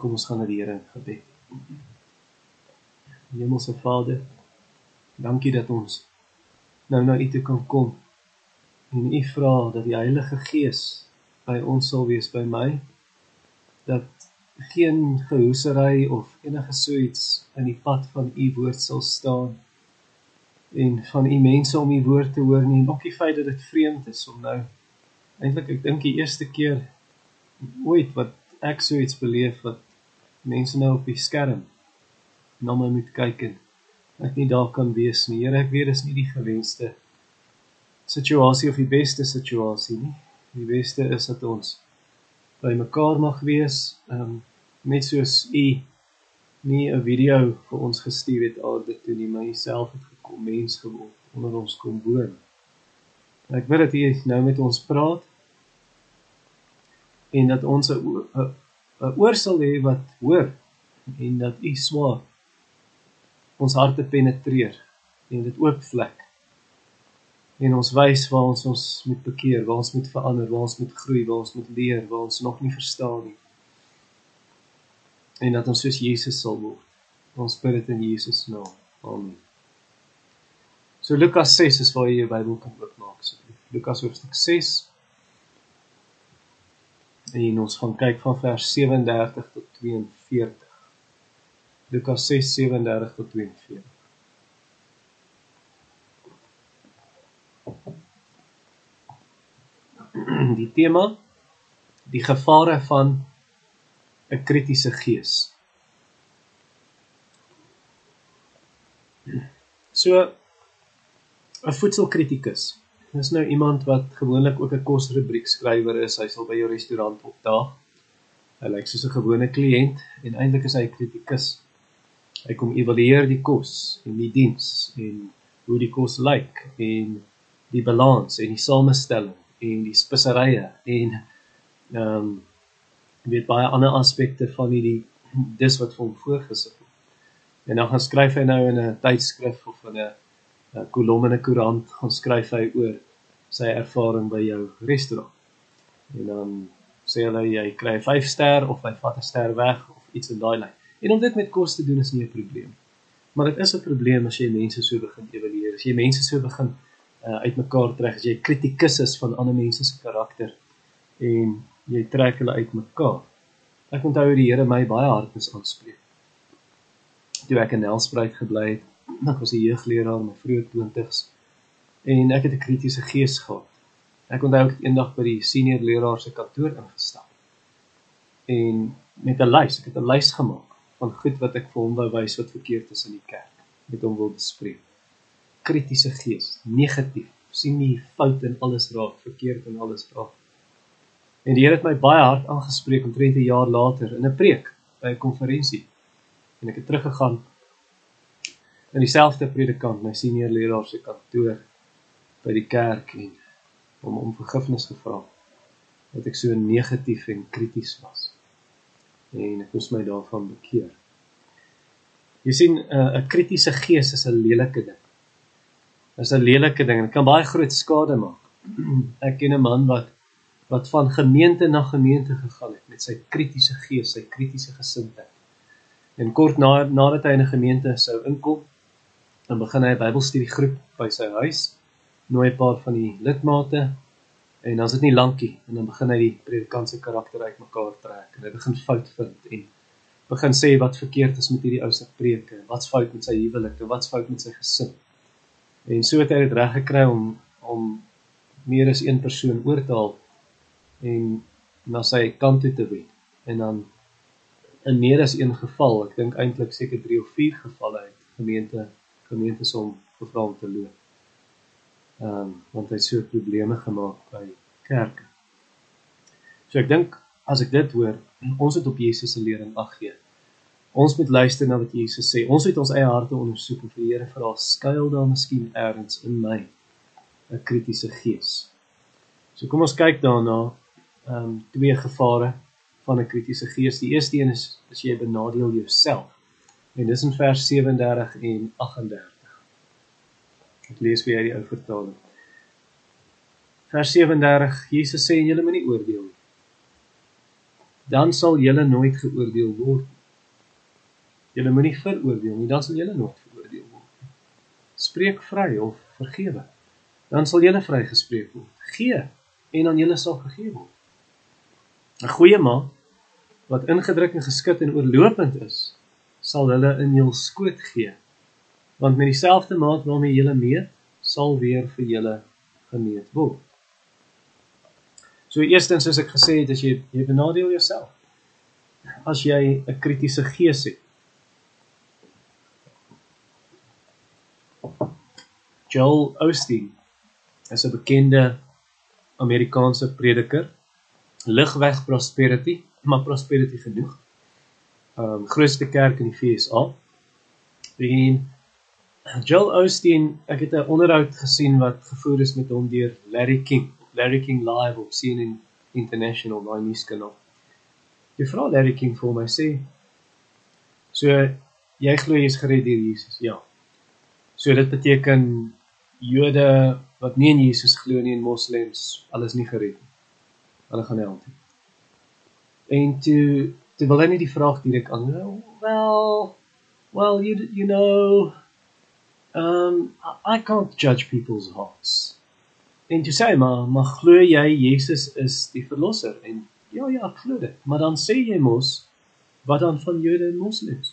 Kom ons gaan na die Here in gebed. Hemelse Vader, dankie dat ons nou na U toe kan kom. En U vra dat die Heilige Gees by ons sal wees by my dat geen gehoesery of enige so iets in die pad van U woord sal staan en van U mense om U woord te hoor nie, ook die feit dat dit vreemd is om nou eintlik ek dink die eerste keer ooit wat ek so iets beleef wat mense nou op die skerm na my moet kyk en ek nie daar kan wees nie. Here, ek weet dis nie die gewenste situasie of die beste situasie nie. Die beste is dat ons by mekaar mag wees, ehm um, net soos u nie 'n video vir ons gestuur het aarde toe nie, maar jouself het gekom mens geword onder ons kom woon. Ek wil dat u nou met ons praat en dat ons 'n 'n oor sal hê wat hoor en dat u swaar ons harte penetreer en dit oopvlek en ons wys waar ons ons moet bekeer, waar ons moet verander, waar ons moet groei, waar ons moet leer, waar ons nog nie verstaan nie. En dat ons soos Jesus sal word. Ons bid dit in Jesus naam. Amen. So Lukas 6 is waar jy jou Bybel kan oopmaak asseblief. Lukas hoofstuk 6 En ons gaan kyk van vers 37 tot 42. Lukas 6:37 tot 42. Die tema die gevare van 'n kritiese gees. So 'n voedselkritikus Dis nou iemand wat gewoonlik ook 'n kosrubriek skrywer is. Hy sal by jou restaurant opdaag. Hy lyk soos 'n gewone kliënt en eintlik is hy 'n kritikus. Hy kom evalueer die kos en die diens en hoe die kos lyk en die balans en die samestelling en die speserye en ehm um, weet baie ander aspekte van hierdie dis wat vir hom voorgesit word. En dan gaan skryf hy nou in 'n tydskrif of in 'n 'n kolom in 'n koerant gaan skryf hy oor sy ervaring by jou restaurant. En dan sê hulle jy kry 5 ster of hy vat 'n ster weg of iets in daai lyn. En om dit met kos te doen is nie 'n probleem. Maar dit is 'n probleem as jy mense so begin evalueer. As jy mense so begin uh, uitmekaar trek, as jy kritikus is van ander mense se karakter en jy trek hulle uitmekaar. Ek onthou hoe die Here my baie hard moes aanspreek. Toe ek in Nelspruit gebly het, ek was 'n jeugleraar in my vroeë 20's en ek het 'n kritiese gees gehad. Ek onthou ek het eendag by die senior leraar se kantoor ingestap. En met 'n lys, ek het 'n lys gemaak van goed wat ek vir hom wou wys wat verkeerd is in die kerk, met hom wil bespreek. Kritiese gees, negatief, sien nie fout in alles raak, verkeerd in alles raak. En die Here het my baie hard aangespreek omtrent 'n jaar later in 'n preek by 'n konferensie. En ek het teruggegaan in dieselfde predikant, my senior leraar se kantoor by die kerk en om om vergifnis gevra dat ek so negatief en krities was. En ek moes my daarvan bekeer. Jy sien eh, 'n kritiese gees is 'n lelike ding. Is 'n lelike ding en kan baie groot skade maak. Ek ken 'n man wat wat van gemeente na gemeente gegaan het met sy kritiese gees, sy kritiese gesindheid. En kort na nadat hy in 'n gemeente sou inkom, dan begin hy 'n Bybelstudiegroep by sy huis, nooi 'n paar van die lidmate en dan is dit nie lankie en dan begin hy die predikant se karakter uitmekaar trek en hy begin fout vind en begin sê wat verkeerd is met hierdie ou se preke, wat's fout met sy huwelik en wat's fout met sy gesin. En so het hy dit reg gekry om om meer as een persoon oor te haal en na sy kant toe te wen. En dan in meer as een geval, ek dink eintlik seker 3 of 4 gevalle uit gemeente gemeentes om gevra om te loop. Ehm um, want hy het so probleme gemaak by kerke. So ek dink as ek dit hoor, ons het op Jesus se lering ag gee. Ons moet luister na wat Jesus sê. Ons moet ons eie harte ondersoek en vir die Here vra, skuil daar miskien ergens in my 'n kritiese gees. So kom ons kyk daarna ehm um, twee gevare van 'n kritiese gees. Die eerste een is as jy benadeel jouself. En dis in vers 37 en 38. Ek lees vir julle die ou vertaling. Vers 37: Jesus sê en julle moenie oordeel nie. dan sal julle nooit geoordeel word. Julle moenie veroordeel nie, dan sal julle nooit veroordeel word. Spreek vry of vergewe. Dan sal julle vrygespreek word. Gee en aan julle sal gegee word. 'n Goeie ma wat ingedruk en geskit en oorlopend is, sal hulle in jul skoot gee. Want met dieselfde maat waarmee jy meet, sal weer vir julle gemeet word. So eerstens soos ek gesê het, as jy jy benadeel jouself. As jy 'n kritiese gees het. Joel Osteen is 'n bekende Amerikaanse prediker. Ligweg prosperity, maar prosperity genoeg. Um, grootste kerk in die VSA. En Joel Osteen, ek het 'n onderhoud gesien wat gevoer is met hom deur Larry King. Larry King live op CNN International by nuuskanaal. Jy vra Larry King vir my sê so jy glo jy is gered deur Jesus? Ja. So dit beteken Jode wat nie in Jesus glo nie en moslems alles nie gered nie. Hulle gaan hel toe. En toe toe wil hy net die vraag direk aan. Well, well you you know um I can't judge people's hearts. En toe sê hy maar, maar glo jy Jesus is die verlosser? En ja ja, ek glo dit. Maar dan sê jy mos wat dan van Jode en Moslems?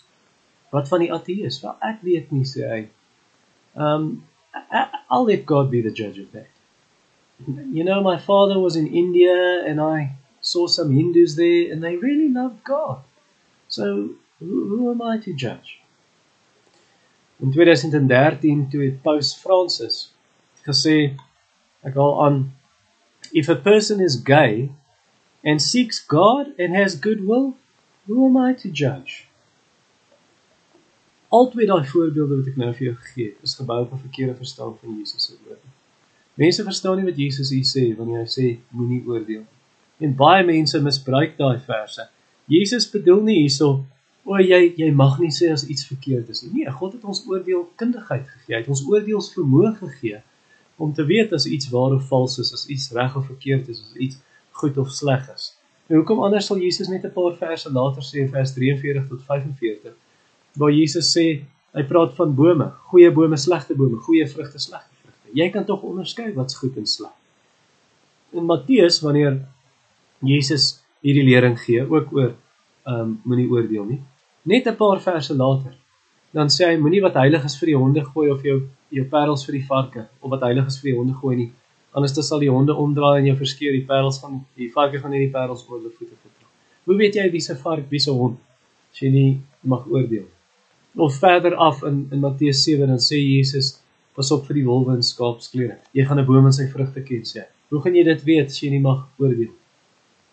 Wat van die ateës? Wel ek weet nie sê hy. Um I'll let God be the judge of that. You know my father was in India and I saw some Hindus there and they really loved God. So who, who am I to judge? In 2013 toe het Paus Fransis gesê Ek haal aan if a person is gay and seeks God and has goodwill, who am I to judge? Altyd daai voorbeelde wat ek nou vir jou gegee het, is gebou op 'n verkeerde verstaan van Jesus se woord. Mense verstaan nie wat Jesus hier sê wanneer hy sê moenie oordeel nie. En baie mense misbruik daai verse. Jesus bedoel nie hierso o jy jy mag nie sê as iets verkeerd is nie. Nee, God het ons oordeelkundigheid gegee. Hy het ons oordeelsvermoë gegee om te weet as iets waar of vals is, as iets reg of verkeerd is, as iets goed of sleg is. En hoekom anders sal Jesus net 'n paar verse later sê in vers 43 tot 45 waar Jesus sê hy praat van bome, goeie bome, slegte bome, goeie vrugte, slegte vrugte. Jy kan tog onderskei wat's goed en sleg. In Matteus wanneer Jesus hierdie lering gee ook oor ehm um, moenie oordeel nie. Net 'n paar verse later dan sê hy moenie wat heilig is vir die honde gooi of jou jou parels vir die varke of wat heilig is vir die honde gooi nie. Anders dan sal die honde omdraai en jou verskeer die parels gaan die varke gaan nie die parels oor hulle voete vertrap. Hoe weet jy wie se vark, wie se hond as jy nie mag oordeel? Of verder af in in Matteus 7 dan sê Jesus pas op vir die wolwe en skaapsklere. Jy gaan 'n boom aan sy vrugte ken sê. Hoe gaan jy dit weet as jy nie mag oordeel?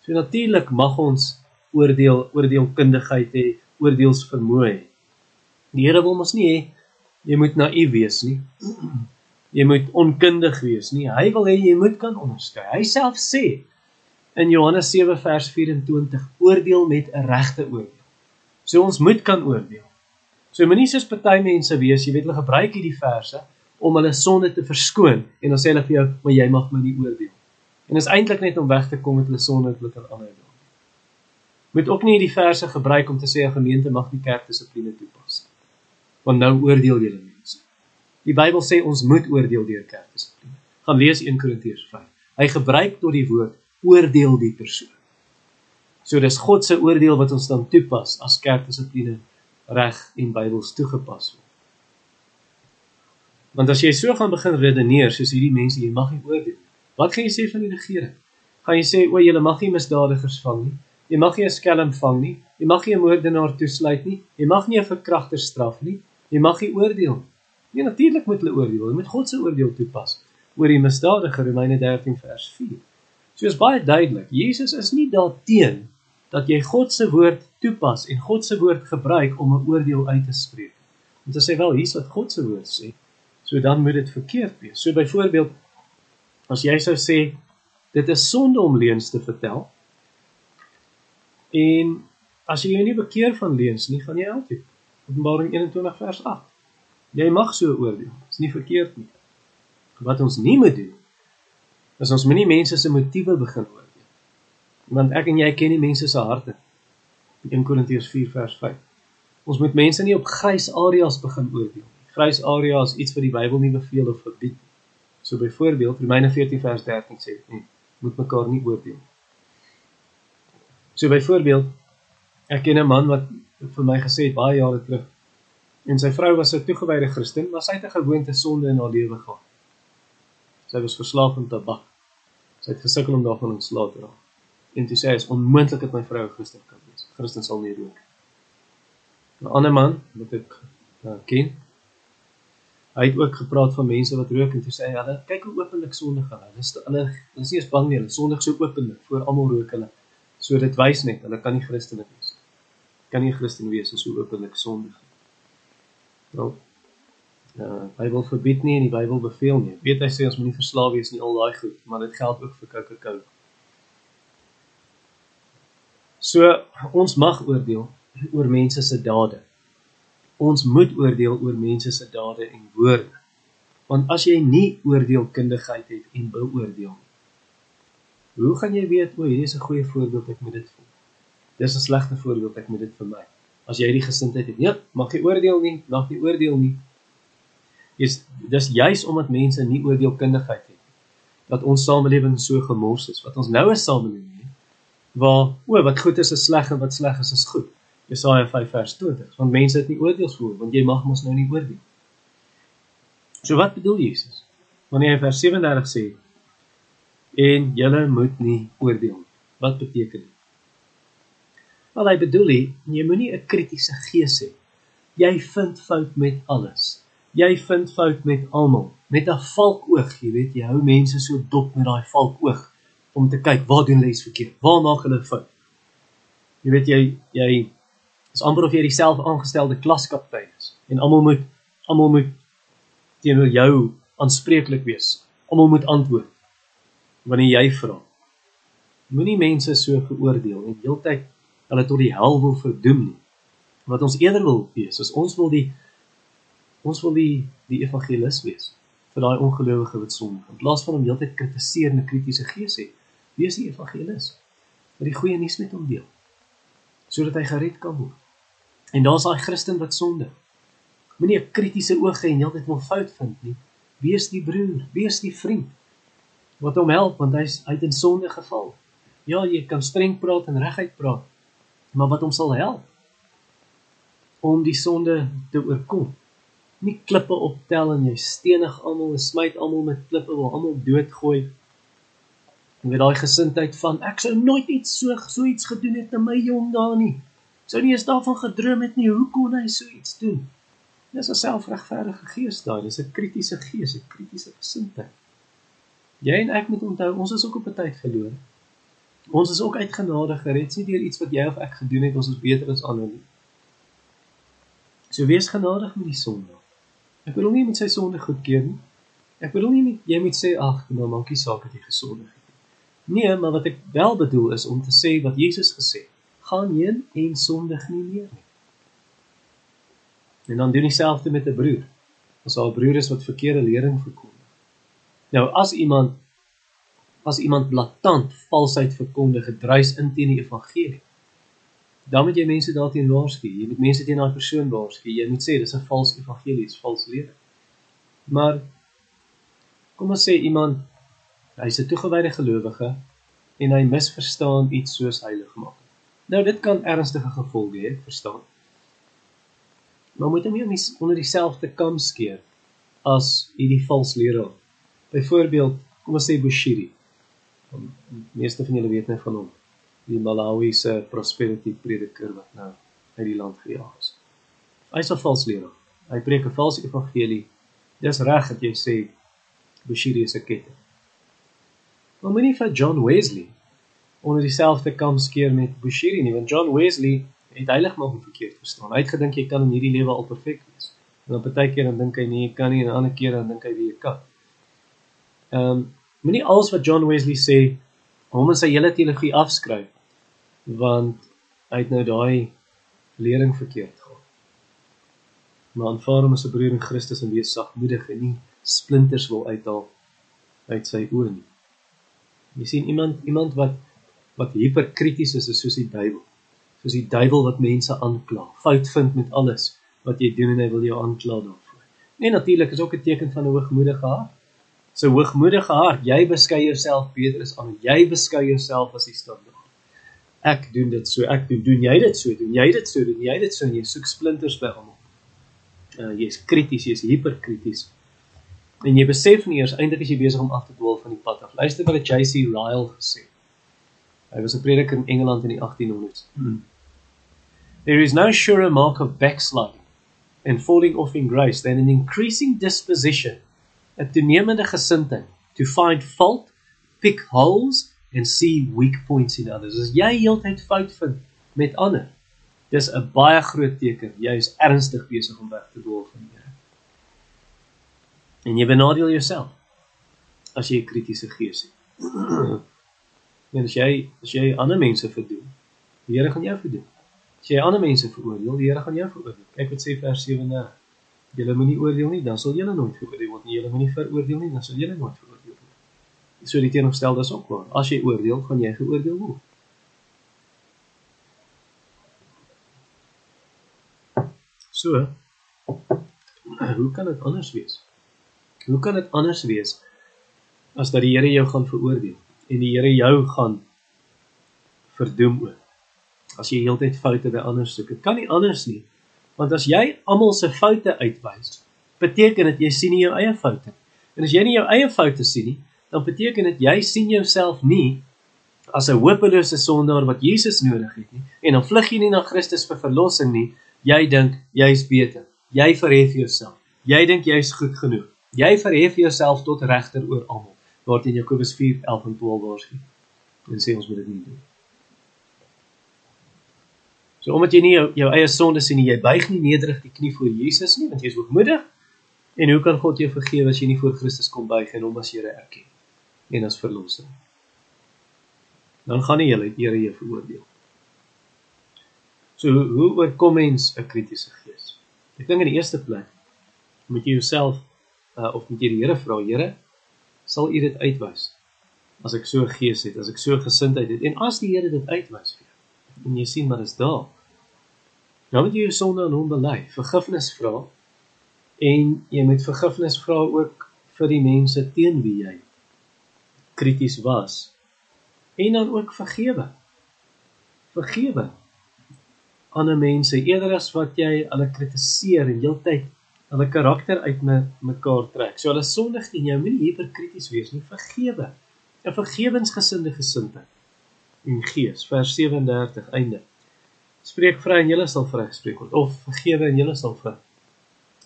So natuurlik mag ons oordeel, oordeelkundigheid hê, oordeelsvermoë hê. Die Here wil mos nie hê jy moet naïef wees nie. Jy moet onkundig wees nie. Hy wil hê jy moet kan onderskei. Hy self sê in Johannes 7 vers 24: Oordeel met 'n regte oordeel. So ons moet kan oordeel. So moenie soos party mense wees, jy weet hulle gebruik hierdie verse om hulle sonde te verskoon en dan sê hulle vir jou, "Maar jy mag my nie oordeel." En is eintlik net om weg te kom met hulle sonde wat hulle aan ander doen. Moet ook nie hierdie verse gebruik om te sê 'n gemeente mag nie kerkdissipline toepas nie want nou oordeel julle mense. Die Bybel sê ons moet oordeel deur kerkdissipline. Gaan lees 1 Korintiërs 5. Hy gebruik tot die woord oordeel die persoon. So dis God se oordeel wat ons dan toepas as kerkdissipline reg en Bybels toegepas word. Want as jy so gaan begin redeneer soos hierdie mense, jy mag nie oordeel. Wat gaan jy sê van die regering? Gaan jy sê o, julle mag nie misdadigers vang nie. Jy mag nie 'n skelm vang nie. Jy mag nie 'n moordenaar toesluit nie. Jy mag nie 'n verkragter straf nie. Jy mag nie oordeel nie. Nee, natuurlik moet hulle oordeel. Jy moet God se oordeel toepas oor die misdadiger Romeine 13 vers 4. So is baie duidelik. Jesus is nie daarteen dat jy God se woord toepas en God se woord gebruik om 'n oordeel uit te spreek. Om te sê wel hier's wat God se woord sê. So dan moet dit verkeerd wees. So byvoorbeeld as jy sou sê dit is sonde om leuns te vertel. En as jy jou nie bekeer van leuns nie, gaan jy altyd Openbaring 21 vers 8. Jy mag so oordeel. Dit is nie verkeerd nie. Wat ons nie moet doen is ons moenie mense se motiewe begin oordeel. Want ek en jy ken nie mense se harte. In 1 Korintiërs 4 vers 5. Ons moet mense nie op grys areas begin oordeel nie. Grys areas iets wat die Bybel nie beveel of verbied. So byvoorbeeld Romeine 14 vers 13 sê dit nie moet mekaar nie oordeel. So byvoorbeeld ek ken 'n man wat vir my gesê het baie jare terug en sy vrou was 'n toegewyde Christen, maar sy het 'n gewoonte sonde in haar lewe gehad. Sy was verslaaf aan tabak. Sy het gesukkel om daarvan ontslae te raak. En toe sê hy is onmoontlik dat my vrou 'n Christen kan wees. Christen sal nie rook nie. 'n Ander man wat ek uh, ken, hy het ook gepraat van mense wat rook en toe sê hulle kyk hoe openlik sondig hulle. Hulle is hulle is nie eens bang nie, hulle sondig so openlik voor almal rook hulle. So dit wys net hulle kan nie Christen wees nie. Kan nie Christen wees as so openlik sondig. Nou uh Bybel verbied nie en die Bybel beveel nie. Weet hy sê ons moenie verslaaf wees nie al daai goed, maar dit geld ook vir Coca-Cola. So ons mag oordeel oor mense se dade. Ons moet oordeel oor mense se dade en woorde. Want as jy nie oordeelkundigheid het en beoordeel nie, hoe gaan jy weet o, hierdie is 'n goeie voorbeeld ek moet dit volg? Dis 'n slegte voorbeeld ek moet dit vir my as jy hierdie gesindheid het. Nee, mag jy oordeel nie, mag jy oordeel nie. Dis dis juis omdat mense nie oordeelkundigheid het dat ons samelewing so gemors is. Wat ons nou 'n samelewing het waar o, wat goed is is sleg en wat sleg is is goed. Jesaja 5 vers 20. Want mense het nie oordeelsvoor want jy mag mos nou nie oordeel. So wat bedoel Jesus? Wanneer hy vers 37 sê en julle moet nie oordeel nie. Wat beteken dit? Wel hy bedoel hy, jy moenie 'n kritiese gees hê. Jy vind fout met alles. Jy vind fout met almal. Met 'n valkoog, jy weet, jy hou mense so dop met daai valkoog om te kyk waar doen hulle iets verkeerd. Waar maak hulle fout? Jy weet jy jy is amper of jy dieselfde aangestelde klaskaptein is en almal moet almal moet teenoor jou aanspreeklik wees. Almal moet antwoord wanneer jy vra. Moenie mense so veroordeel en heeltyd hulle tot die hel wil verdoem nie. Wat ons eerder wil wees, is ons wil die ons wil die die evangelis wees vir daai ongelowige wat sondig. In plaas van om heeltyd kritiseer en 'n kritiese gees het, wees die evangelis wat die goeie nuus met hom deel sodat hy gered kan word. En daar's daai Christen wat sondig. Moenie 'n kritiese oog hê en heeltyd wil fout vind nie. Wees die broer, wees die vriend wat hom help want hy's uit in sonde geval. Ja, jy kan streng praat en reguit praat maar wat hom sal help om die sonde te oorkom. Nie klippe optel en jy stenig almal en smyt almal met klippe wil almal doodgooi. En met daai gesindheid van ek sou nooit iets so so iets gedoen het in my jong dae nie. Sou nie eens daarvan gedroom het nie hoe kon hy so iets doen? Dis 'n selfregverdige gees daai, dis 'n kritiese gees, 'n kritiese gesindheid. Jy en ek moet onthou, ons is ook op 'n tyd verloor. Ons is ook uit genade gered, nie deur iets wat jy of ek gedoen het ons is beter as ander nie. So wees genadig met die sonde. Ek bedoel nie met sy sonde goedkeur nie. Ek bedoel nie met jy moet sê ag, nou maak nie saak dat jy gesondig het. Nee, maar wat ek wel bedoel is om te sê wat Jesus gesê het. Gaan heen en sondig nie meer. En dan doen dieselfde met 'n broer. As haar broer is wat verkeerde lering verkondig. Nou as iemand as iemand blaatant valsheid verkondig, gedruis in teen die evangelie. Dan moet jy mense daarteen waarsku. Jy moet mense teen daai persoon waarsku. Jy moet sê dis 'n vals evangelie, dis vals leer. Maar kom ons sê iemand hy's 'n toegewyde gelowige en hy misverstaan iets soos heiligmaking. Nou dit kan ernstige gevolge hê, verstaan? Maar moet hom nie onder dieselfde kam skeer as hierdie vals leraar. Byvoorbeeld, kom ons sê Bushiri meeste van julle weet net van hom die Malawi se prosperity prediker wat nou uit die land gejaag is. Hy's 'n vals leraar. Hy preek 'n valse evangelie. Dis reg dat jy sê Bushiri is 'n kette. Maar moenie vir John Wesley onder dieselfde kam skeer met Bushiri nie, want John Wesley het heilig maar verkeerd verstaan. Hy het gedink jy kan in hierdie lewe al perfek wees. Op 'n tydjie dan dink hy nee, jy kan nie en ander keer dan dink hy jy kan. Ehm um, moenie alles wat John Wesley sê hom en sy hele teologie afskryf want hy het nou daai lering verkeerd gehad. Maar aanvaar hom as 'n broer in Christus en wees sagmoedig en nie splinters wil uithaal uit sy oë nie. Jy sien iemand iemand wat wat hiperkrities is, is soos die Bybel. soos die duiwel wat mense aankla, fout vind met alles wat jy doen en hy wil jou aankla daarvoor. En natuurlik is ook 'n teken van 'n hoogmoedige hart. So hoogmoedige hart, jy beskei jouself beter as ander. Jy beskei jouself as die standaard. Ek doen dit so, ek doen, doen jy dit so, doen jy dit so, doen jy dit so en jy soek splinters by almal. Uh jy's krities, jy's hiperkrities. En jy besef nie eers eintlik as jy besig om af te dwaal van die pad af. Luister wat JC Ryle gesê het. Hy was 'n prediker in Engeland in die 1800s. Hmm. There is no surer mark of backsliding and falling off in grace than an increasing disposition, a toenemende gesindheid to find fault, pick holes and see weak points in others. As jy heeltyd fout vind met ander, dis 'n baie groot teken jy is ernstig besig om weg te dwaal van die Here. En jy benadeel jouself as jy 'n kritiese gees het. En as jy as jy ander mense verdoem, die Here gaan jou verdoem. As jy ander mense veroordeel, die Here gaan jou veroordeel. Kyk wat sê vers 7: Julle moenie oordeel nie, dan sal julle nooit veroordeel word nie. Julle moenie veroordeel nie, dan sal julle nooit veroordeel word. So die teenoorgestelde is ook waar. As jy oordeel, gaan jy geoordeel word. So, hoe kan dit anders wees? Hoe kan dit anders wees as dat die Here jou gaan veroordeel? En die Here jou gaan verdoem ook. As jy heeltyd foute by ander soek, dit kan nie anders nie. Want as jy almal se foute uitwys, beteken dit jy sien nie jou eie foute. En as jy nie jou eie foute sien nie, dan beteken dit jy sien jouself nie as 'n hopelose sondaar wat Jesus nodig het nie. En dan vlug jy nie na Christus vir verlossing nie. Jy dink jy's beter. Jy verhef jouself. Jy dink jy's goed genoeg. Jy verhef jouself tot regter oor almal waarteen Jakobus 4:11 en 12 waarsku. En sê ons moet dit nie doen. So omdat jy nie jou, jou eie sonde sien nie, jy buig nie nederig die knie voor Jesus nie, want jy is hoogmoedig. En hoe kan God jou vergewe as jy nie voor Christus kom buig en hom as Here erken en as verlosser? Dan gaan nie julle Here jou veroordeel. So hoe oorkom mens 'n kritiese gees? Ek dink in die eerste plek moet jy jouself uh, of moet jy die Here vra, Here, sal U dit uitwys. As ek so gees het, as ek so gesindheid het en as die Here dit uitwys vir jou. En jy sien maar is daar. Nou moet jy jou sonde aan hom bely, vergifnis vra en jy moet vergifnis vra ook vir die mense teen wie jy krities was en dan ook vergewe. Vergewe ander mense eerder as wat jy hulle kritiseer en heeltyd hulle karakter uit me, mekaar trek. So hulle sondig teen jou, moenie hiperkrities wees nie. Vergewe. 'n Vergewensgesinde gesindheid en gees. Vers 37 einde. Spreek vry en julle sal vrygespreek word of vergewe en julle sal ver,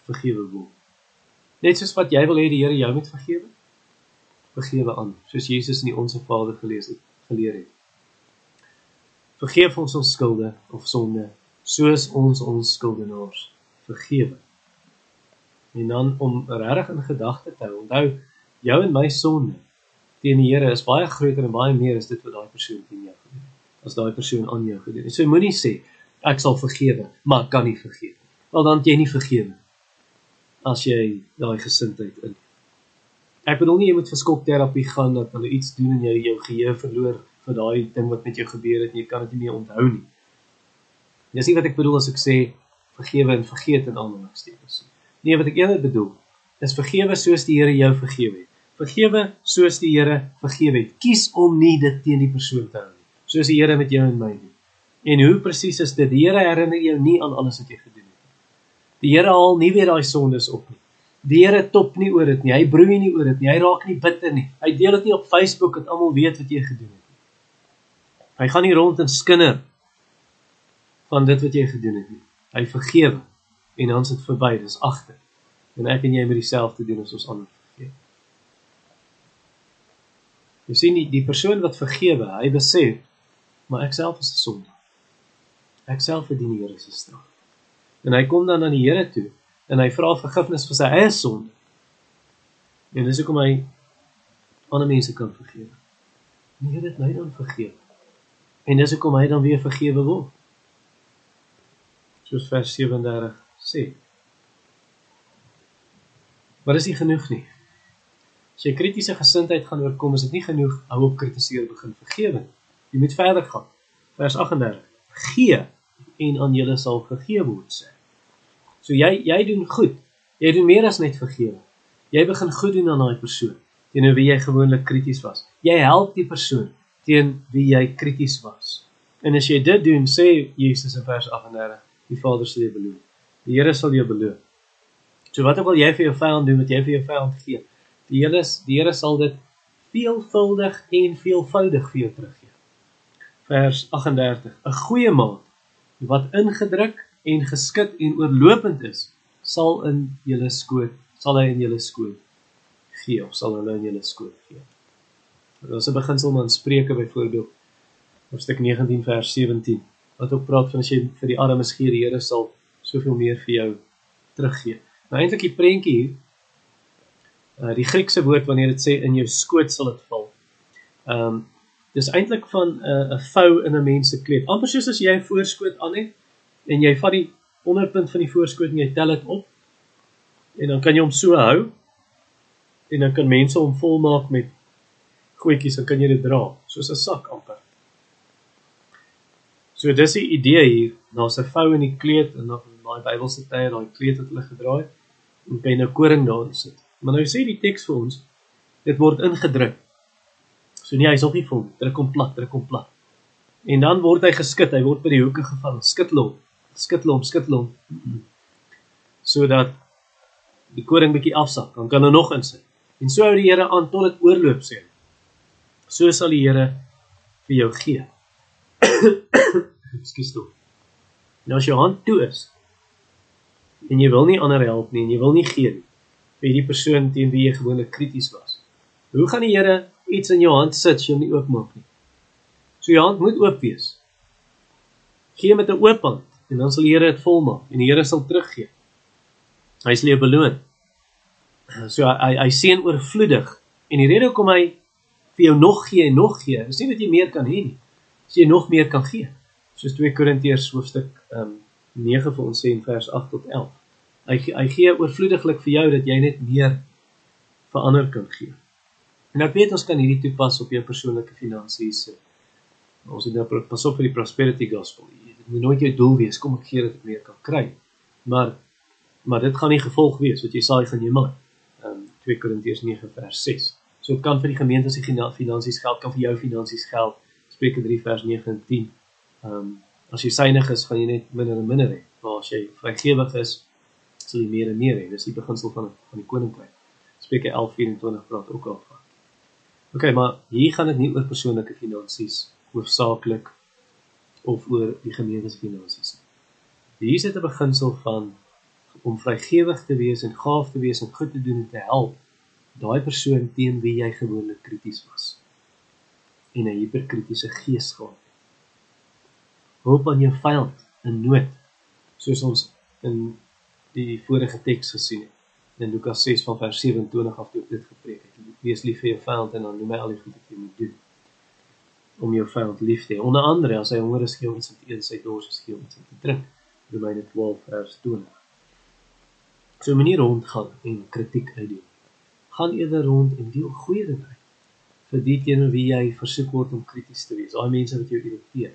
vergewe word. Net soos wat jy wil hê die Here jou moet vergewe. Vergewe aan, soos Jesus in die Onse Vader gelees het, geleer het. Vergeef ons ons skulde of sonde, soos ons ons skuldenaars vergewe en dan om regtig in gedagte te hou. Onthou, jou en my sonde teen die Here is baie groter en baie meer as dit wat daai persoon teen jou gedoen het. As daai persoon aan jou gedoen het. So moenie sê ek sal vergewe, maar ek kan nie vergewe nie. Wel dan jy nie vergewe as jy daai gesindheid in. Ek bedoel nie jy moet vir skokterapie gaan dat hulle iets doen en jy jou geheue verloor vir daai ding wat met jou gebeur het en jy kan dit nie meer onthou nie. Dis nie wat ek bedoel as ek sê vergewe en vergeet en almal doen nie. Nee, wat ek eerder bedoel, is vergewe soos die Here jou vergewe het. Vergewe soos die Here vergewe het. Kies om nie dit teen die persoon te hou nie, soos die Here met jou en my doen. En hoe presies is dit? Die Here herinner jou nie aan alles wat jy gedoen het nie. Die Here haal nie weer daai sondes op nie. Die Here top nie oor dit nie. Hy broei nie oor dit nie. Hy raak nie bitter nie. Hy deel dit nie op Facebook dat almal weet wat jy gedoen het nie. Hy gaan nie rond en skinder van dit wat jy gedoen het nie. Hy vergewe en dan is dit verby, dis agter. En ek en jy moet dieselfde doen as ons ander vergewe. Jy sien die die persoon wat vergewe, hy besef maar ek self is 'n sondaar. Ek self verdien die Here se straf. En hy kom dan aan die Here toe en hy vra vergifnis vir sy eie sonde. En dis hoekom hy ander mense kan vergewe. Die Here het my dan vergewe. En dis hoekom hy dan weer vergewe word. Soos vers 37 sê. Maar dis nie genoeg nie. As jy kritiese gesindheid gaan oorkom, is dit nie genoeg hou op kritiseer begin vergewe. Jy moet verder gaan. Vers 38. gee en aan julle sal gegee word sê. So jy jy doen goed. Jy doen meer as net vergewe. Jy begin goed doen aan daai persoon teenoor wie jy gewoonlik krities was. Jy help die persoon teen wie jy krities was. En as jy dit doen, sê Jesus in vers 38, die Vader sal jou beloon. Die Here sal jou beloon. So wat ook al jy vir jou vyand doen, wat jy vir jou vyand gee, die Here die Here sal dit veelvuldig en veelvoudig vir jou teruggee. Vers 38: 'n Goeie maat wat ingedruk en geskit en oorlopend is, sal in julle skoot, sal hy in julle skoot gee of sal hulle in julle skoot gee. Is 'n beginsel van Spreuke byvoorbeeld hoofstuk 19 vers 17 wat ook praat van as jy vir die armes gee, die Here sal soveel meer vir jou teruggee. Nou eintlik die prentjie hier uh die Griekse woord wanneer dit sê in jou skoot sal dit val. Ehm um, dis eintlik van 'n uh, 'n vou in 'n mens se kleed. Amper soos as jy 'n voorskoot aan het en jy vat die onderpunt van die voorskoot en jy tel dit op en dan kan jy hom so hou en dan kan mense hom volmaak met goedjies en kan jy dit dra soos 'n sak amper. So dis die idee hier, daar's 'n vou in die kleed en dan daai Bybelse tye daai kleed wat hulle gedra het en jy nou koring daarin sit. Maar nou sê die teks vir ons dit word ingedruk. So nee, hy's nog nie vol, druk hom plat, druk hom plat. En dan word hy geskit, hy word by die hoeke gevang, skittel hom skittel hom, skittel hom. Sodat die koring bietjie afsak, dan kan hy nog insit. En so hou die Here aan tot dit oorloop sê. So sal die Here vir jou gee. Ekskuus toe. Nou as jou hand toe is en jy wil nie ander help nie en jy wil nie gee nie vir die persoon teen wie jy gewoonlik krities was. Hoe gaan die Here iets in jou hand sit as jy hom nie oopmaak nie? So jou hand moet oop wees. Gee met 'n oop hand en dan sal die Here dit volmaak en die Here sal teruggee. Hy jou beloon. So hy hy seën oorvloedig en die rede hoekom hy vir jou nog gee en nog gee, is nie dat jy meer kan hê nie. As jy nog meer kan gee. Soos 2 Korintiërs hoofstuk ehm um, 9 vir ons sê in vers 8 tot 11. Hy hy gee oorvloediglik vir jou dat jy net meer vir ander kan gee. En ek weet ons kan hierdie toepas op jou persoonlike finansies. Ons het nou pas op vir die prosperity gospel moet nooit jou doel wees kom ek gee dat ek meer kan kry. Maar maar dit gaan nie gevolg wees wat jy saai gaan jy maak. Ehm um, 2 Korintiërs 9 vers 6. So dit kan vir die gemeente se finansies geld, kan vir jou finansies geld. Spreuke 3 vers 9 en 10. Ehm um, as jy synig is, gaan jy net minder en minder hê. Maar as jy vrygewig is, sal jy meer en meer hê. Dis die beginsel van van die koninkryk. Spreuke 11:24 praat ook al van. OK, maar hier gaan dit nie oor persoonlike finansies hoofsaaklik of oor die gemeente se finansies. Hier sit 'n beginsel van om vrygewig te wees en gaaf te wees en goed te doen en te help daai persoon teen wie jy gewoonlik krities was en 'n hiperkritiese gees gehad. Hoop aan jou vyand in nood soos ons in die vorige teks gesien het in Lukas 6 van vers 27 af toe dit gepreek het. Wees lief vir jou vyand en dan noem hy al die goed wat jy moet doen om jou vyand lief te hê. Onder andere as hy honger is, gee hom iets om te eet, sy dors is, gee hom iets om te drink. Romeine 12 vers 20. So manier rondgaan en kritiek uitdeel. Gaan eerder rond en deel goeie dinge uit vir die teenoor wie jy versoek word om krities te wees. Daai mense wat jou irriteer.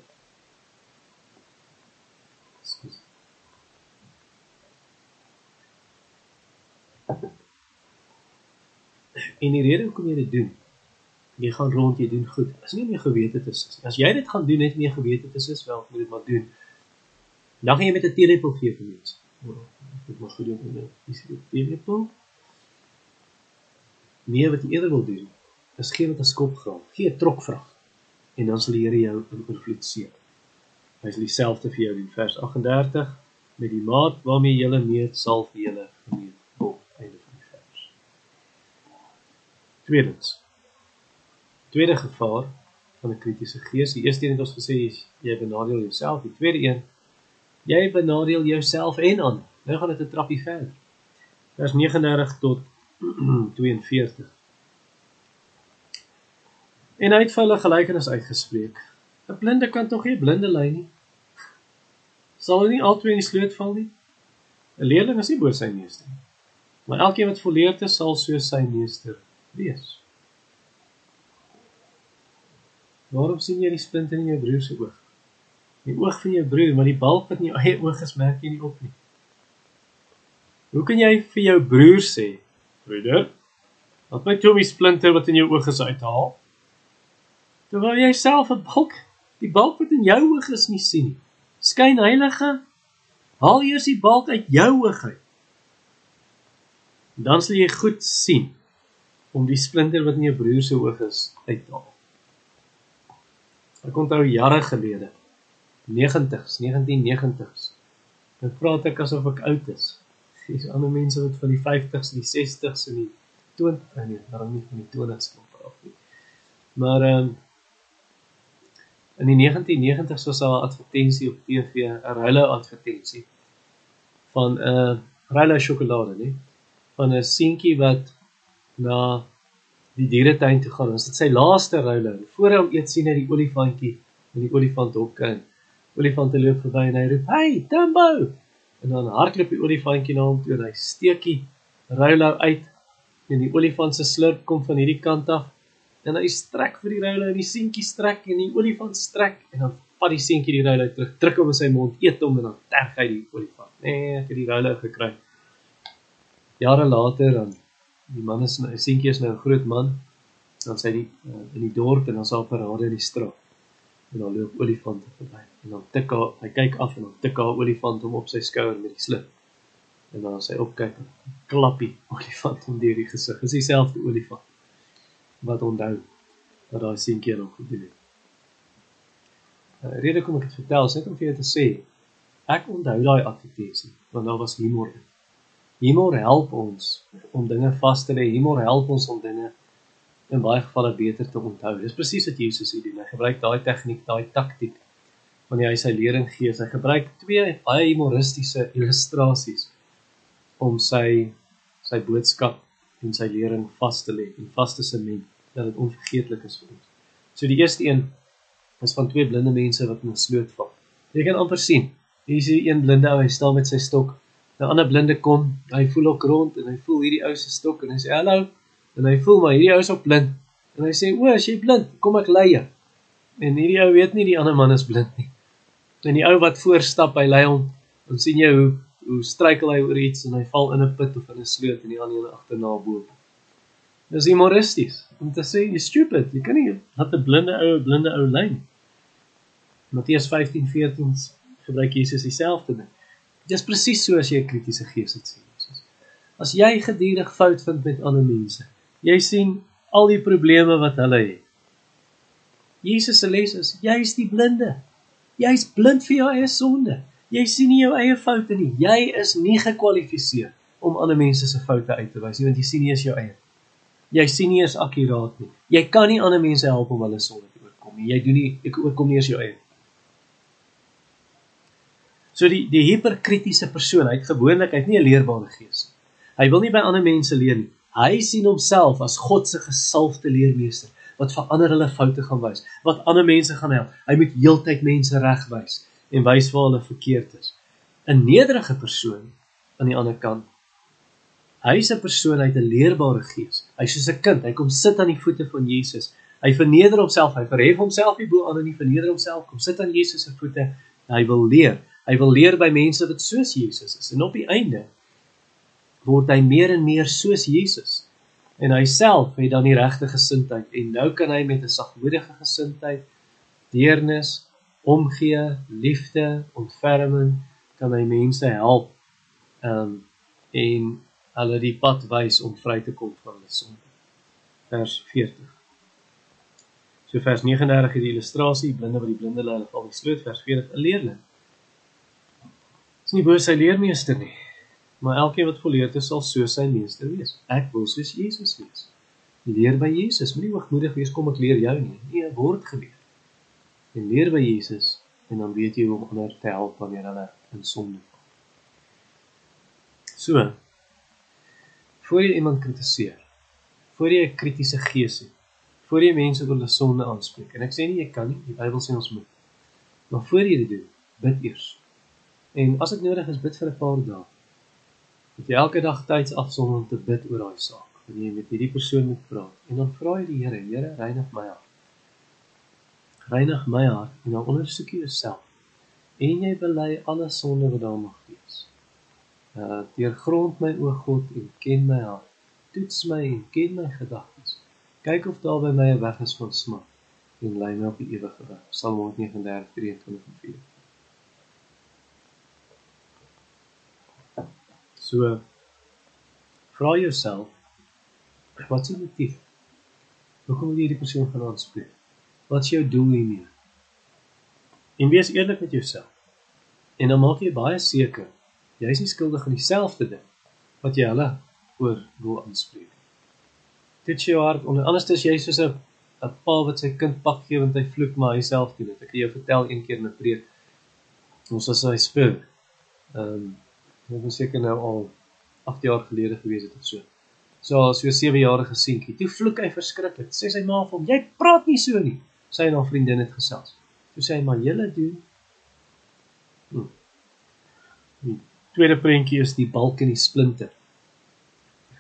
En die rede hoekom jy dit doen jy gaan rond jy doen goed. As nie meer gewete is. As jy dit gaan doen net meer gewete dit is wel moet dit maar doen. Dan gaan jy met 'n teelepel gee vir mense. Dit moet goed doen. Dis die teelepel. Meer wat jy eerder wil doen, is gee met 'n skop graan. Gee 'n trokvrag en dan sal die Here jou oorvloed seën. Hy sal dieselfde vir jou doen vers 38 met die maat waarmee jy meet sal vir julle gemeet word. Einde van die vers. Tweedens tweede gevaar van 'n kritiese gees. Die eerste een het ons gesê is jy benadeel jouself. Die tweede een jy benadeel jouself en aan. Nou gaan dit 'n trappie verder. Vers 39 tot 42. En hy het vir hulle gelykenis uitgespreek. 'n Blinde kan tog nie blinde lei nie. Sal hulle nie altyd in die sloot val nie? 'n Leerling is nie bo sy meester nie. Maar elkeen wat volleerd is, sal soos sy meester wees. Waarom sien jy die splint in jou broer se oog? Die oog van jou broer, maar die balk wat in jou eie oog is, merk jy nie op nie. Hoe kan jy vir jou broer sê, broeder, wat my toe die splinter wat in jou oog is uithaal? Terwyl jy self 'n balk, die balk wat in jou oog is nie sien nie. Skyn heilige, haal eers die balk uit jou oog uit. Dan sal jy goed sien om die splinter wat in jou broer se oog is uit te haal. Ek onthou jare gelede 90s, 1990s. Dan praat ek asof ek oud is. Dis ander mense wat van die 50s, die 60s en die 20 nee, daarom nie van die 20s kom praat nie. Maar ehm um, in die 1990s was daar 'n advertensie op TV, 'n ruile advertensie van 'n uh, ruile sjokolade, nee, van 'n seentjie wat na die dieretuin toe gaan. Dit is sy laaste ruile. Voor hom eet sien hy die olifantjie in die olifanthokke en olifante loop verby en hy roep: "Hey, Timbo!" En dan hardloop die olifantjie na hom toe en hy steek die roulo uit en die olifant se slurp kom van hierdie kant af en hy strek vir die roulo en die seentjie strek en die olifant strek en dan vat die seentjie die roulo terug, druk hom in sy mond, eet hom en dan terg hy die olifant. Nee, ek het die roulo gekry. Jare later dan die man is nou, seentjie is nou 'n groot man. Dan sê hy uh, in die dorp en dan sal parade in die straat. En dan loop olifante verby en dan tik hy hy kyk af en dan tik 'n olifant hom op sy skouer met die slip. En dan as hy opkyk, klap die olifant hom deur die gesig. Dis dieselfde olifant wat onthou wat daai seentjie nog gedoen het. Uh, rede kom ek dit vertel, net om vir jou te sê, ek onthou daai advertensie want daar was humor in. Humor help ons om dinge vas te lê. Humor help ons om dinge in baie gevalle beter te onthou. Dis presies wat Jesus hier doen. Hy gebruik daai tegniek, daai taktik wanneer hy sy lering gee. Hy gebruik twee baie humoristiese illustrasies om sy sy boodskap en sy lering vas te lê en vas te sement dat dit onvergeetlik is vir ons. So die eerste een is van twee blinde mense wat in 'n sloot val. Jy kan amper sien. Hier is hier een blinde ou, hy staan met sy stok. 'n Ander blinde kom, hy voel ook rond en hy voel hierdie ou se stok en hy sê hallo en hy voel maar hierdie ou is ook blind. En hy sê o, as jy blind, kom ek lei jou. En hierdie ou weet nie die ander man is blind nie. En die ou wat voorstap, hy lei hom. Dan sien jy hoe hoe struikel hy oor iets en hy val in 'n put of in 'n sloot en die ander een agterna boop. Dis humoristies om te sê jy stupid, jy kan nie wat 'n blinde ou, blinde ou lei nie. Matteus 15:14 gebruik Jesus dieselfde ding. Dit is presies so as jy 'n kritiese gees het sien. As jy gedurig fout vind met ander mense, jy sien al die probleme wat hulle het. Jesus se les is jy's die blinde. Jy's blind vir jou eie sonde. Jy sien nie jou eie foute nie. Jy is nie gekwalifiseer om ander mense se foute uit te wys nie, want jy sien nie eens jou eie. Jy sien nie eens akkuraat nie. Jy kan nie ander mense help om hulle sonde te oorkom nie. Jy doen nie ek oorkom nie eens jou eie. So die die hiperkritiese persoon, hy het gewoonlik uit nie 'n leerbare gees nie. Hy wil nie by ander mense leer nie. Hy sien homself as God se gesalfde leermeester wat vir ander hulle foute gaan wys, wat ander mense gaan help. Hy moet heeltyd mense regwys en wys waar hulle verkeerd is. 'n Nederige persoon aan die ander kant. Hy is 'n persoon uit 'n leerbare gees. Hy's soos 'n kind. Hy kom sit aan die voete van Jesus. Hy verneder homself. Hy verhef homself nie bo ander nie, verneder homself. Kom sit aan Jesus se voete. Hy wil leer. Hy wil leer by mense wat soos Jesus is. En op die einde word hy meer en meer soos Jesus. En hy self het dan die regte gesindheid. En nou kan hy met 'n sagmoedige gesindheid deernis omgee liefde ontferming kan hy mense help um, en hulle die pad wys om vry te kom van hulle sonde. Vers 40 so vers 39 hierdie illustrasie blinde wat die blinde hulle val die sloot vers 40 'n leerling is nie bo sy leermeester nie maar elkeen wat volleerd is sal so sy meester wees. Ek wil soos Jesus wees. Leer by Jesus, moenie hoogmoedig wees kom ek leer jou nie. Nee, word geleer. En leer by Jesus en dan weet jy hoe om ander te help wanneer hulle in sonde val. So. Voor jy iemand kritiseer, voor jy 'n kritiese gees het, voor jy mense oor hulle sonde aanspreek. En ek sê nie jy kan nie, die Bybel sê ons moet. Maar voor jy dit doen, bid eers. En as dit nodig is, bid vir 'n paar dae dat jy elke dag tyds afsonder om te bid oor daai saak. Wanneer jy met hierdie persoon moet praat en dan vra jy die Here, Here, reinig my hart. Reinig my hart en dan ondersoek jy jouself. en jy bely alle sonde wat daar mag wees. Uh deurgrond my o God en ken my hart. Toets my en ken my gedagtes. Kyk of daar by my 'n weg is van smart en lei my op die ewige weg. Psalm 139:23. So vra jouself wat is die motief? Hoekom wil jy hierdie persoon gaan aanspreek? Wat is jou doel hiermee? En wees eerlik met jouself. En dan maak jy baie seker jy is nie skuldig aan dieselfde ding wat jy hulle oor wil aanspreek. Dit jou hart onder anders as jy soos 'n 'n pa wat sy kind pak gee want hy vloek maar hy self doen dit. Ek kan jou vertel een keer in 'n preek. Ons was hy speur. Ehm um, dit was seker nou al 8 jaar gelede gewees het of so. So as so 'n 7-jarige seentjie, toe vloek hy verskriklik. Sê sy ma vir hom: "Jy praat nie so nie." Sy en haar vriendin het gesels. Toe sê hy: "Maar julle doen." Hm. Die tweede prentjie is die balk en die splinter.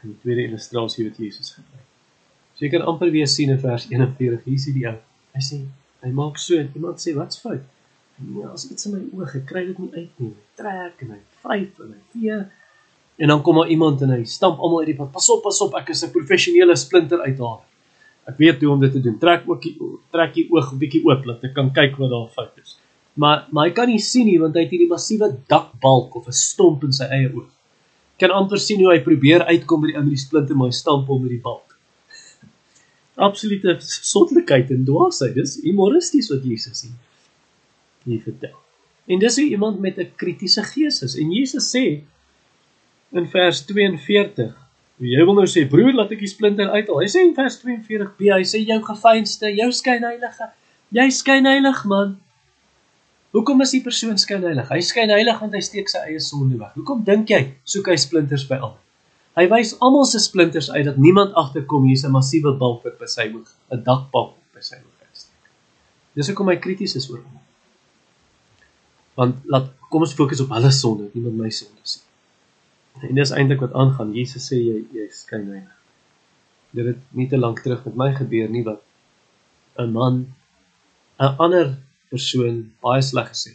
Die tweede illustrasie wat Jesus gebruik. So jy kan amper weer sien in vers 41, hier sien die ou. Hy sê hy maak so en iemand sê wat's fout? Ja, as iets in my oë gekry dit nie uit nie. Trek en hy vryf en hy vee. En dan kom daar iemand en hy stamp almal uit die pad. Pas op, pas op, ek is 'n professionele splinter uithaler. Ek weet hoe om dit te doen. Trek ook die trek die oog 'n bietjie oop dat ek kan kyk wat daar fout is. Maar maar hy kan nie sien nie want hy het hierdie massiewe dakbalk of 'n stomp in sy eie oog. Kan amper sien hoe hy probeer uitkom by die ou met die splinter maar hy stamp hom met die balk absolute sotlikheid en dwaasheid. Dis humoristies wat Jesus sê. Hy vertel. En dis hoe iemand met 'n kritiese gees is. En Jesus sê in vers 42, jy wil nou sê broer, laat ek die splinter uithaal. Hy sê in vers 42b, hy sê jou gefeinste, jou skynheilige, jy skynheilig man. Hoekom is die persoon skynheilig? Hy skynheilig want hy steek sy eie sonde weg. Hoekom dink jy soek hy splinters by almal? Hy wys almal se splinters uit dat niemand agterkom hier's 'n massiewe balk wat by sy oog, 'n dakbalk by sy oog uitsteek. Dis hoekom hy krities is oor hom. Want laat kom ons fokus op hulle sonde, niemand my sonde sien. En dis eintlik wat aangaan. Jesus sê jy jy skyn heilig. Dit het nie te lank terug met my gebeur nie wat 'n man 'n ander persoon baie sleg gesê.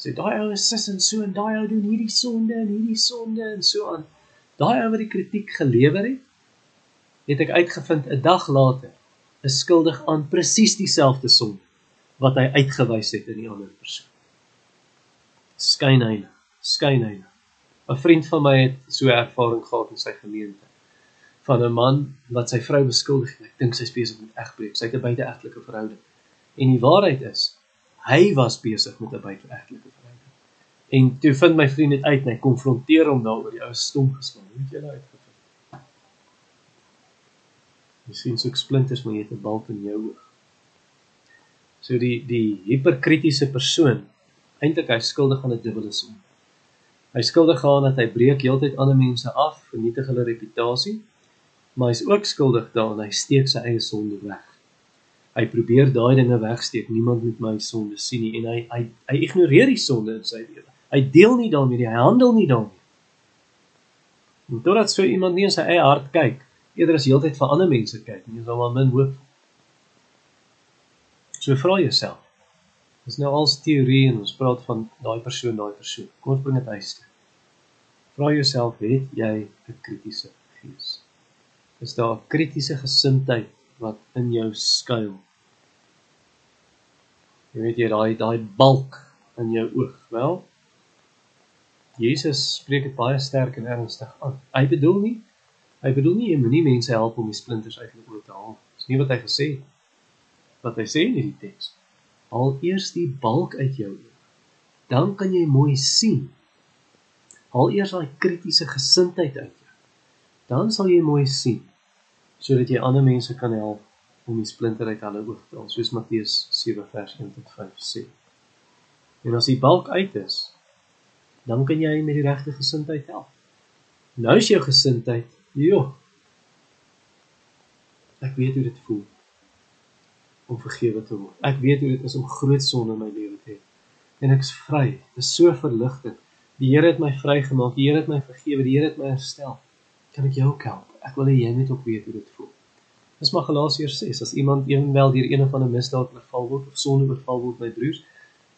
Sê daai ou is sis en so en daai ou doen hierdie sonde en hierdie sonde en so aan. Daai ou wat die kritiek gelewer het, het ek uitgevind 'n dag later is skuldig aan presies dieselfde sonde wat hy uitgewys het in die ander persoon. Skynheilig, skynheilig. 'n Vriend van my het so 'n ervaring gehad in sy gemeente van 'n man wat sy vrou beskuldig het. Ek dink sy is besig met egbreek. Sy het 'n buiteegtelike verhouding. En die waarheid is, hy was besig met 'n buiteegtelike En toe vind my vriend dit uit en hy konfronteer hom daaroor die ou stom geslaan. Hoe het jy dit uitgevind? Jy sien so splinters maar jy het 'n balk in jou oog. So die die hiperkritiese persoon eintlik hy skuldig aan 'n dubbele sonde. Hy skuldig aan dat hy breek heeltyd ander mense af, vernietig hulle reputasie, maar hy's ook skuldig daaraan hy steek sy eie sonde weg. Hy probeer daai dinge wegsteek, niemand moet my sonde sien nie en hy hy hy ignoreer die sonde in sy lewe. Hy deel nie daarmee nie, hy handel nie daarmee. En totdat so iemand nie in sy eie hart kyk, eerder as heeltyd vir ander mense kyk, nie sal maar min hoop. So vra jouself. Dis nou als teorie en ons praat van daai persoon, daai persoon. Kom ons bring dit huis toe. Vra jouself, het jy 'n kritiese gees? Is daar 'n kritiese gesindheid wat in jou skuil? Jy weet jy daai daai balk in jou oog. Wel, Jesus spreek dit baie sterk en ernstig aan. Hy bedoel nie hy bedoel nie jy moenie mense help om die splinters uit hulle oë te haal. Dis nie wat hy gesê het. Wat hy sê in hierdie teks. Haal eers die balk uit jou oë. Dan kan jy mooi sien. Haal eers daai kritiese gesindheid uit jou. Dan sal jy mooi sien sodat jy ander mense kan help om die splinter uit hulle oë te haal, soos Matteus 7 vers 1 tot 5 sê. En as die balk uit is, dan kan jy met die regte gesindheid help. Nou is jou gesindheid, joh. Ek weet hoe dit voel om vergewe te word. Ek weet hoe dit is om groot sonde in my lewe te hê. En ek's vry. Dit is so verligtend. Die Here het my vrygemaak. Die Here het my vergewe. Die Here het my herstel. Kan ek jou ook help? Ek wil hê jy moet ook weet hoe dit voel. Dis maar Galasiërs 6. As iemand eenwel deur een of ander misdaad oorval word of sonde oorval word by broers,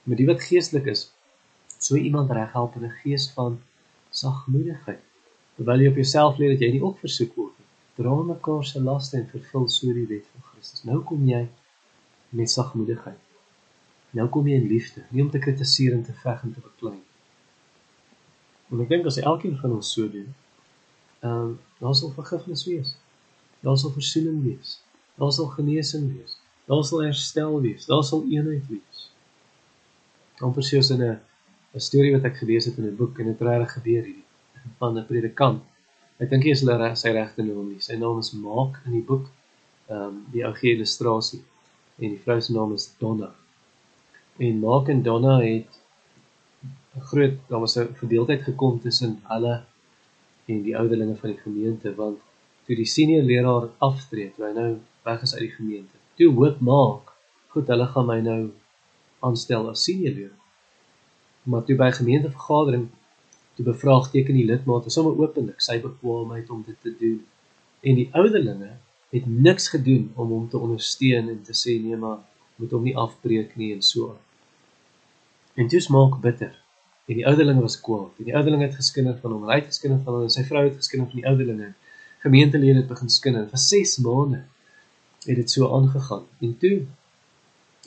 met die wat geestelik is, So iemand reghelp in 'n gees van sagmoedigheid. Terwyl jy op jouself leer dat jy nie ook versoek word nie. Dra mekaar se laste en vervul so die wet van Christus. Nou kom jy met sagmoedigheid. Nou kom jy in liefde, nie om te kritiseer en te veg en te beklei. En ek dink as elkeen van ons so doen, ehm um, daar sal vergifnis wees. Daar sal versoening wees. Daar sal genesing wees. Daar sal herstel wees. Daar sal eenheid wees. Amper soos in 'n 'n storie wat ek gelees het in 'n boek en dit regtig gebeur hierdie van 'n predikant. Ek dink hy is hulle sy regte naam nie. Sy naam is Maak in die boek. Ehm um, die ou gee illustrasie en die vrou se naam is Donna. En Maak en Donna het 'n groot daar was 'n verdeeldheid gekom tussen hulle en die ouderlinge van die gemeente want toe die senior leraar aftree, toe hy nou weg is uit die gemeente. Toe hoop Maak, goed, hulle gaan my nou aanstel as senior leraar. Maar toe by gemeentevergadering toe bevraagteken die lidmate sommer openlik sy bekwaamheid om dit te doen. En die ouderlinge het niks gedoen om hom te ondersteun en te sê nee maar moet hom nie afbreek nie en so. En dit maak bitter. En die ouderlinge was kwaad. En die ouderlinge het geskinder van hom. Hy het geskinder van hom en sy vrou het geskinder van die ouderlinge. Gemeentelede het begin skinder. Vir 6 maande het dit so aangegaan. En toe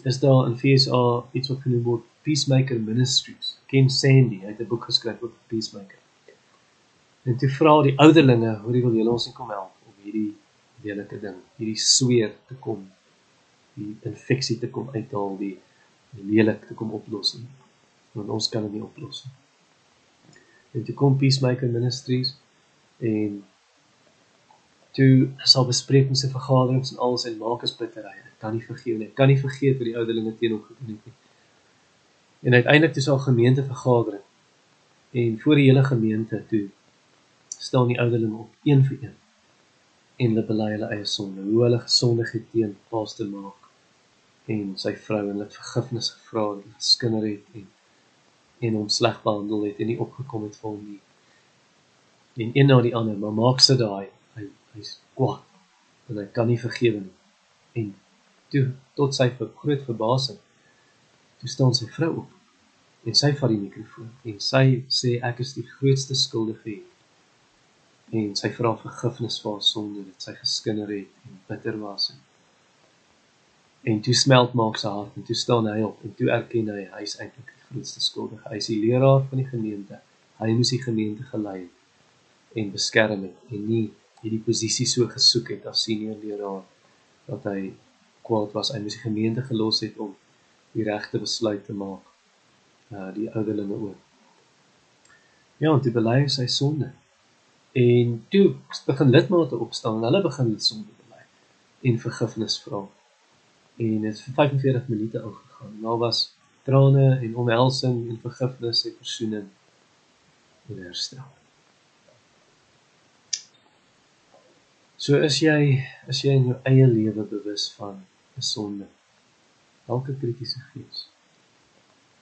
is daar in FSA iets wat genoem word Peacemaker Ministries. Ken Sandy het 'n boek geskryf oor Peacemaker. En toe vra die ouderlinge, jy wil julle ons nie kom help om hierdie lelike ding, hierdie sweer te kom, die infeksie te kom uithaal, die, die lelik te kom oplos nie. Want ons kan dit nie oplos nie. En toe kom Peacemaker Ministries en toe sal besprekings en vergaderings en alles en maak as bitterry. Ek kan nie vergeet nie. Ek kan nie vergeet wat die ouderlinge teen hom gedoen het nie. En uiteindelik toe sal gemeente vergadering en voor die hele gemeente toe staan die ouderlinge op een vir een en hulle bely hulle eie sonde, hoe hulle gesondig het teen Pastor Maak en sy vrou en hulle vergifnis gevra en geskinder het en en hom sleg behandel het en nie opgekom het vir hom nie. En een na die ander, maar Maak sit daai, hy hy's kwaad en hy kan nie vergewe nie. En toe tot sy vir groot verbasing toe staan sy vrou op en sy vat die mikrofoon en sy sê ek is die grootste skuldige hier en sy vra vergifnis vir haar sonde dat sy geskinder het en bitter was en en toe smelt maak sy hart en toe staan hy op en toe erken hy hy is eintlik die grootste skuldige. Hy is die leraar van die gemeente. Hy moes die gemeente gelei en beskerm het en nie hierdie posisie so gesoek het as senior leraar dat hy kwaad was. Hy moes die gemeente gelos het om die regte besluit te maak uh die ouderlinge ook. Ja en toe bely hy sy sonde En toe begin lidmate opstaan en hulle begin sonde bely en vergifnis vra. En dit het vir 45 minute aangegaan. Daar was trane en omhelsing en vergifnis en versoening en herstel. So is jy as jy in jou eie lewe bewus van 'n sonde. Elke kritiese gees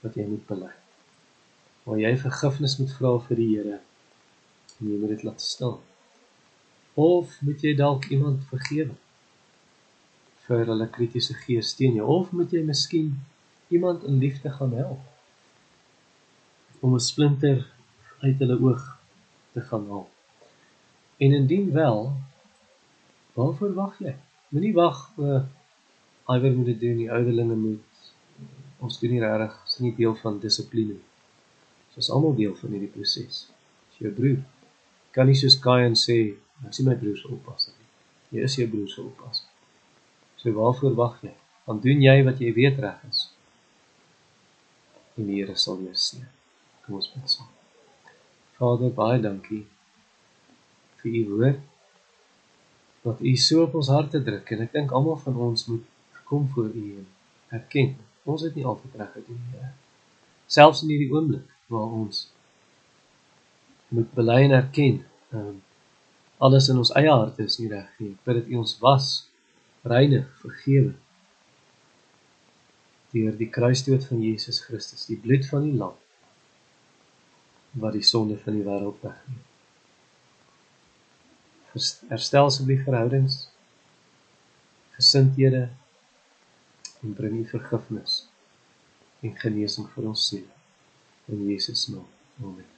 wat jy moet bely. Waar jy vergifnis moet vra vir die Here en jy moet dit laat staan. Of moet jy dalk iemand vergewe vir hulle kritiese gees teen jou of moet jy miskien iemand in liefde gaan help om 'n splinter uit hulle oog te gaan haal. En indien wel, waarvoor wag jy? Moenie wag o, uh, iwer moet dit doen, die ouderlinge moet ons doen nie regtig, is nie deel van dissipline. Ons is almal deel van hierdie proses. As jou broer kan nie soos Kain sê, ek sien my broer se oppas nie. Jy is jou broer se oppas. So waarvoor wag jy? Dan doen jy wat jy weet reg is. En die Here sal jou seën. Kom ons bid saam. Vader, baie dankie vir u woord wat u so op ons harte druk en ek dink almal van ons moet kom voor u en erken ons het nie altyd reg gedoen nie. Selfs in hierdie oomblik waar ons moet bely en erken. Ehm um, alles in ons eie harte is nie reg nie. Bid dat U ons was, reinig, vergewe. Deur die kruisdood van Jesus Christus, die bloed van die lam wat die sonde van die wêreld wegneem. Herstel asseblief verhoudings, gesindhede en bring U vergifnis en genesing vir ons siele. in Jesus naam. Amen.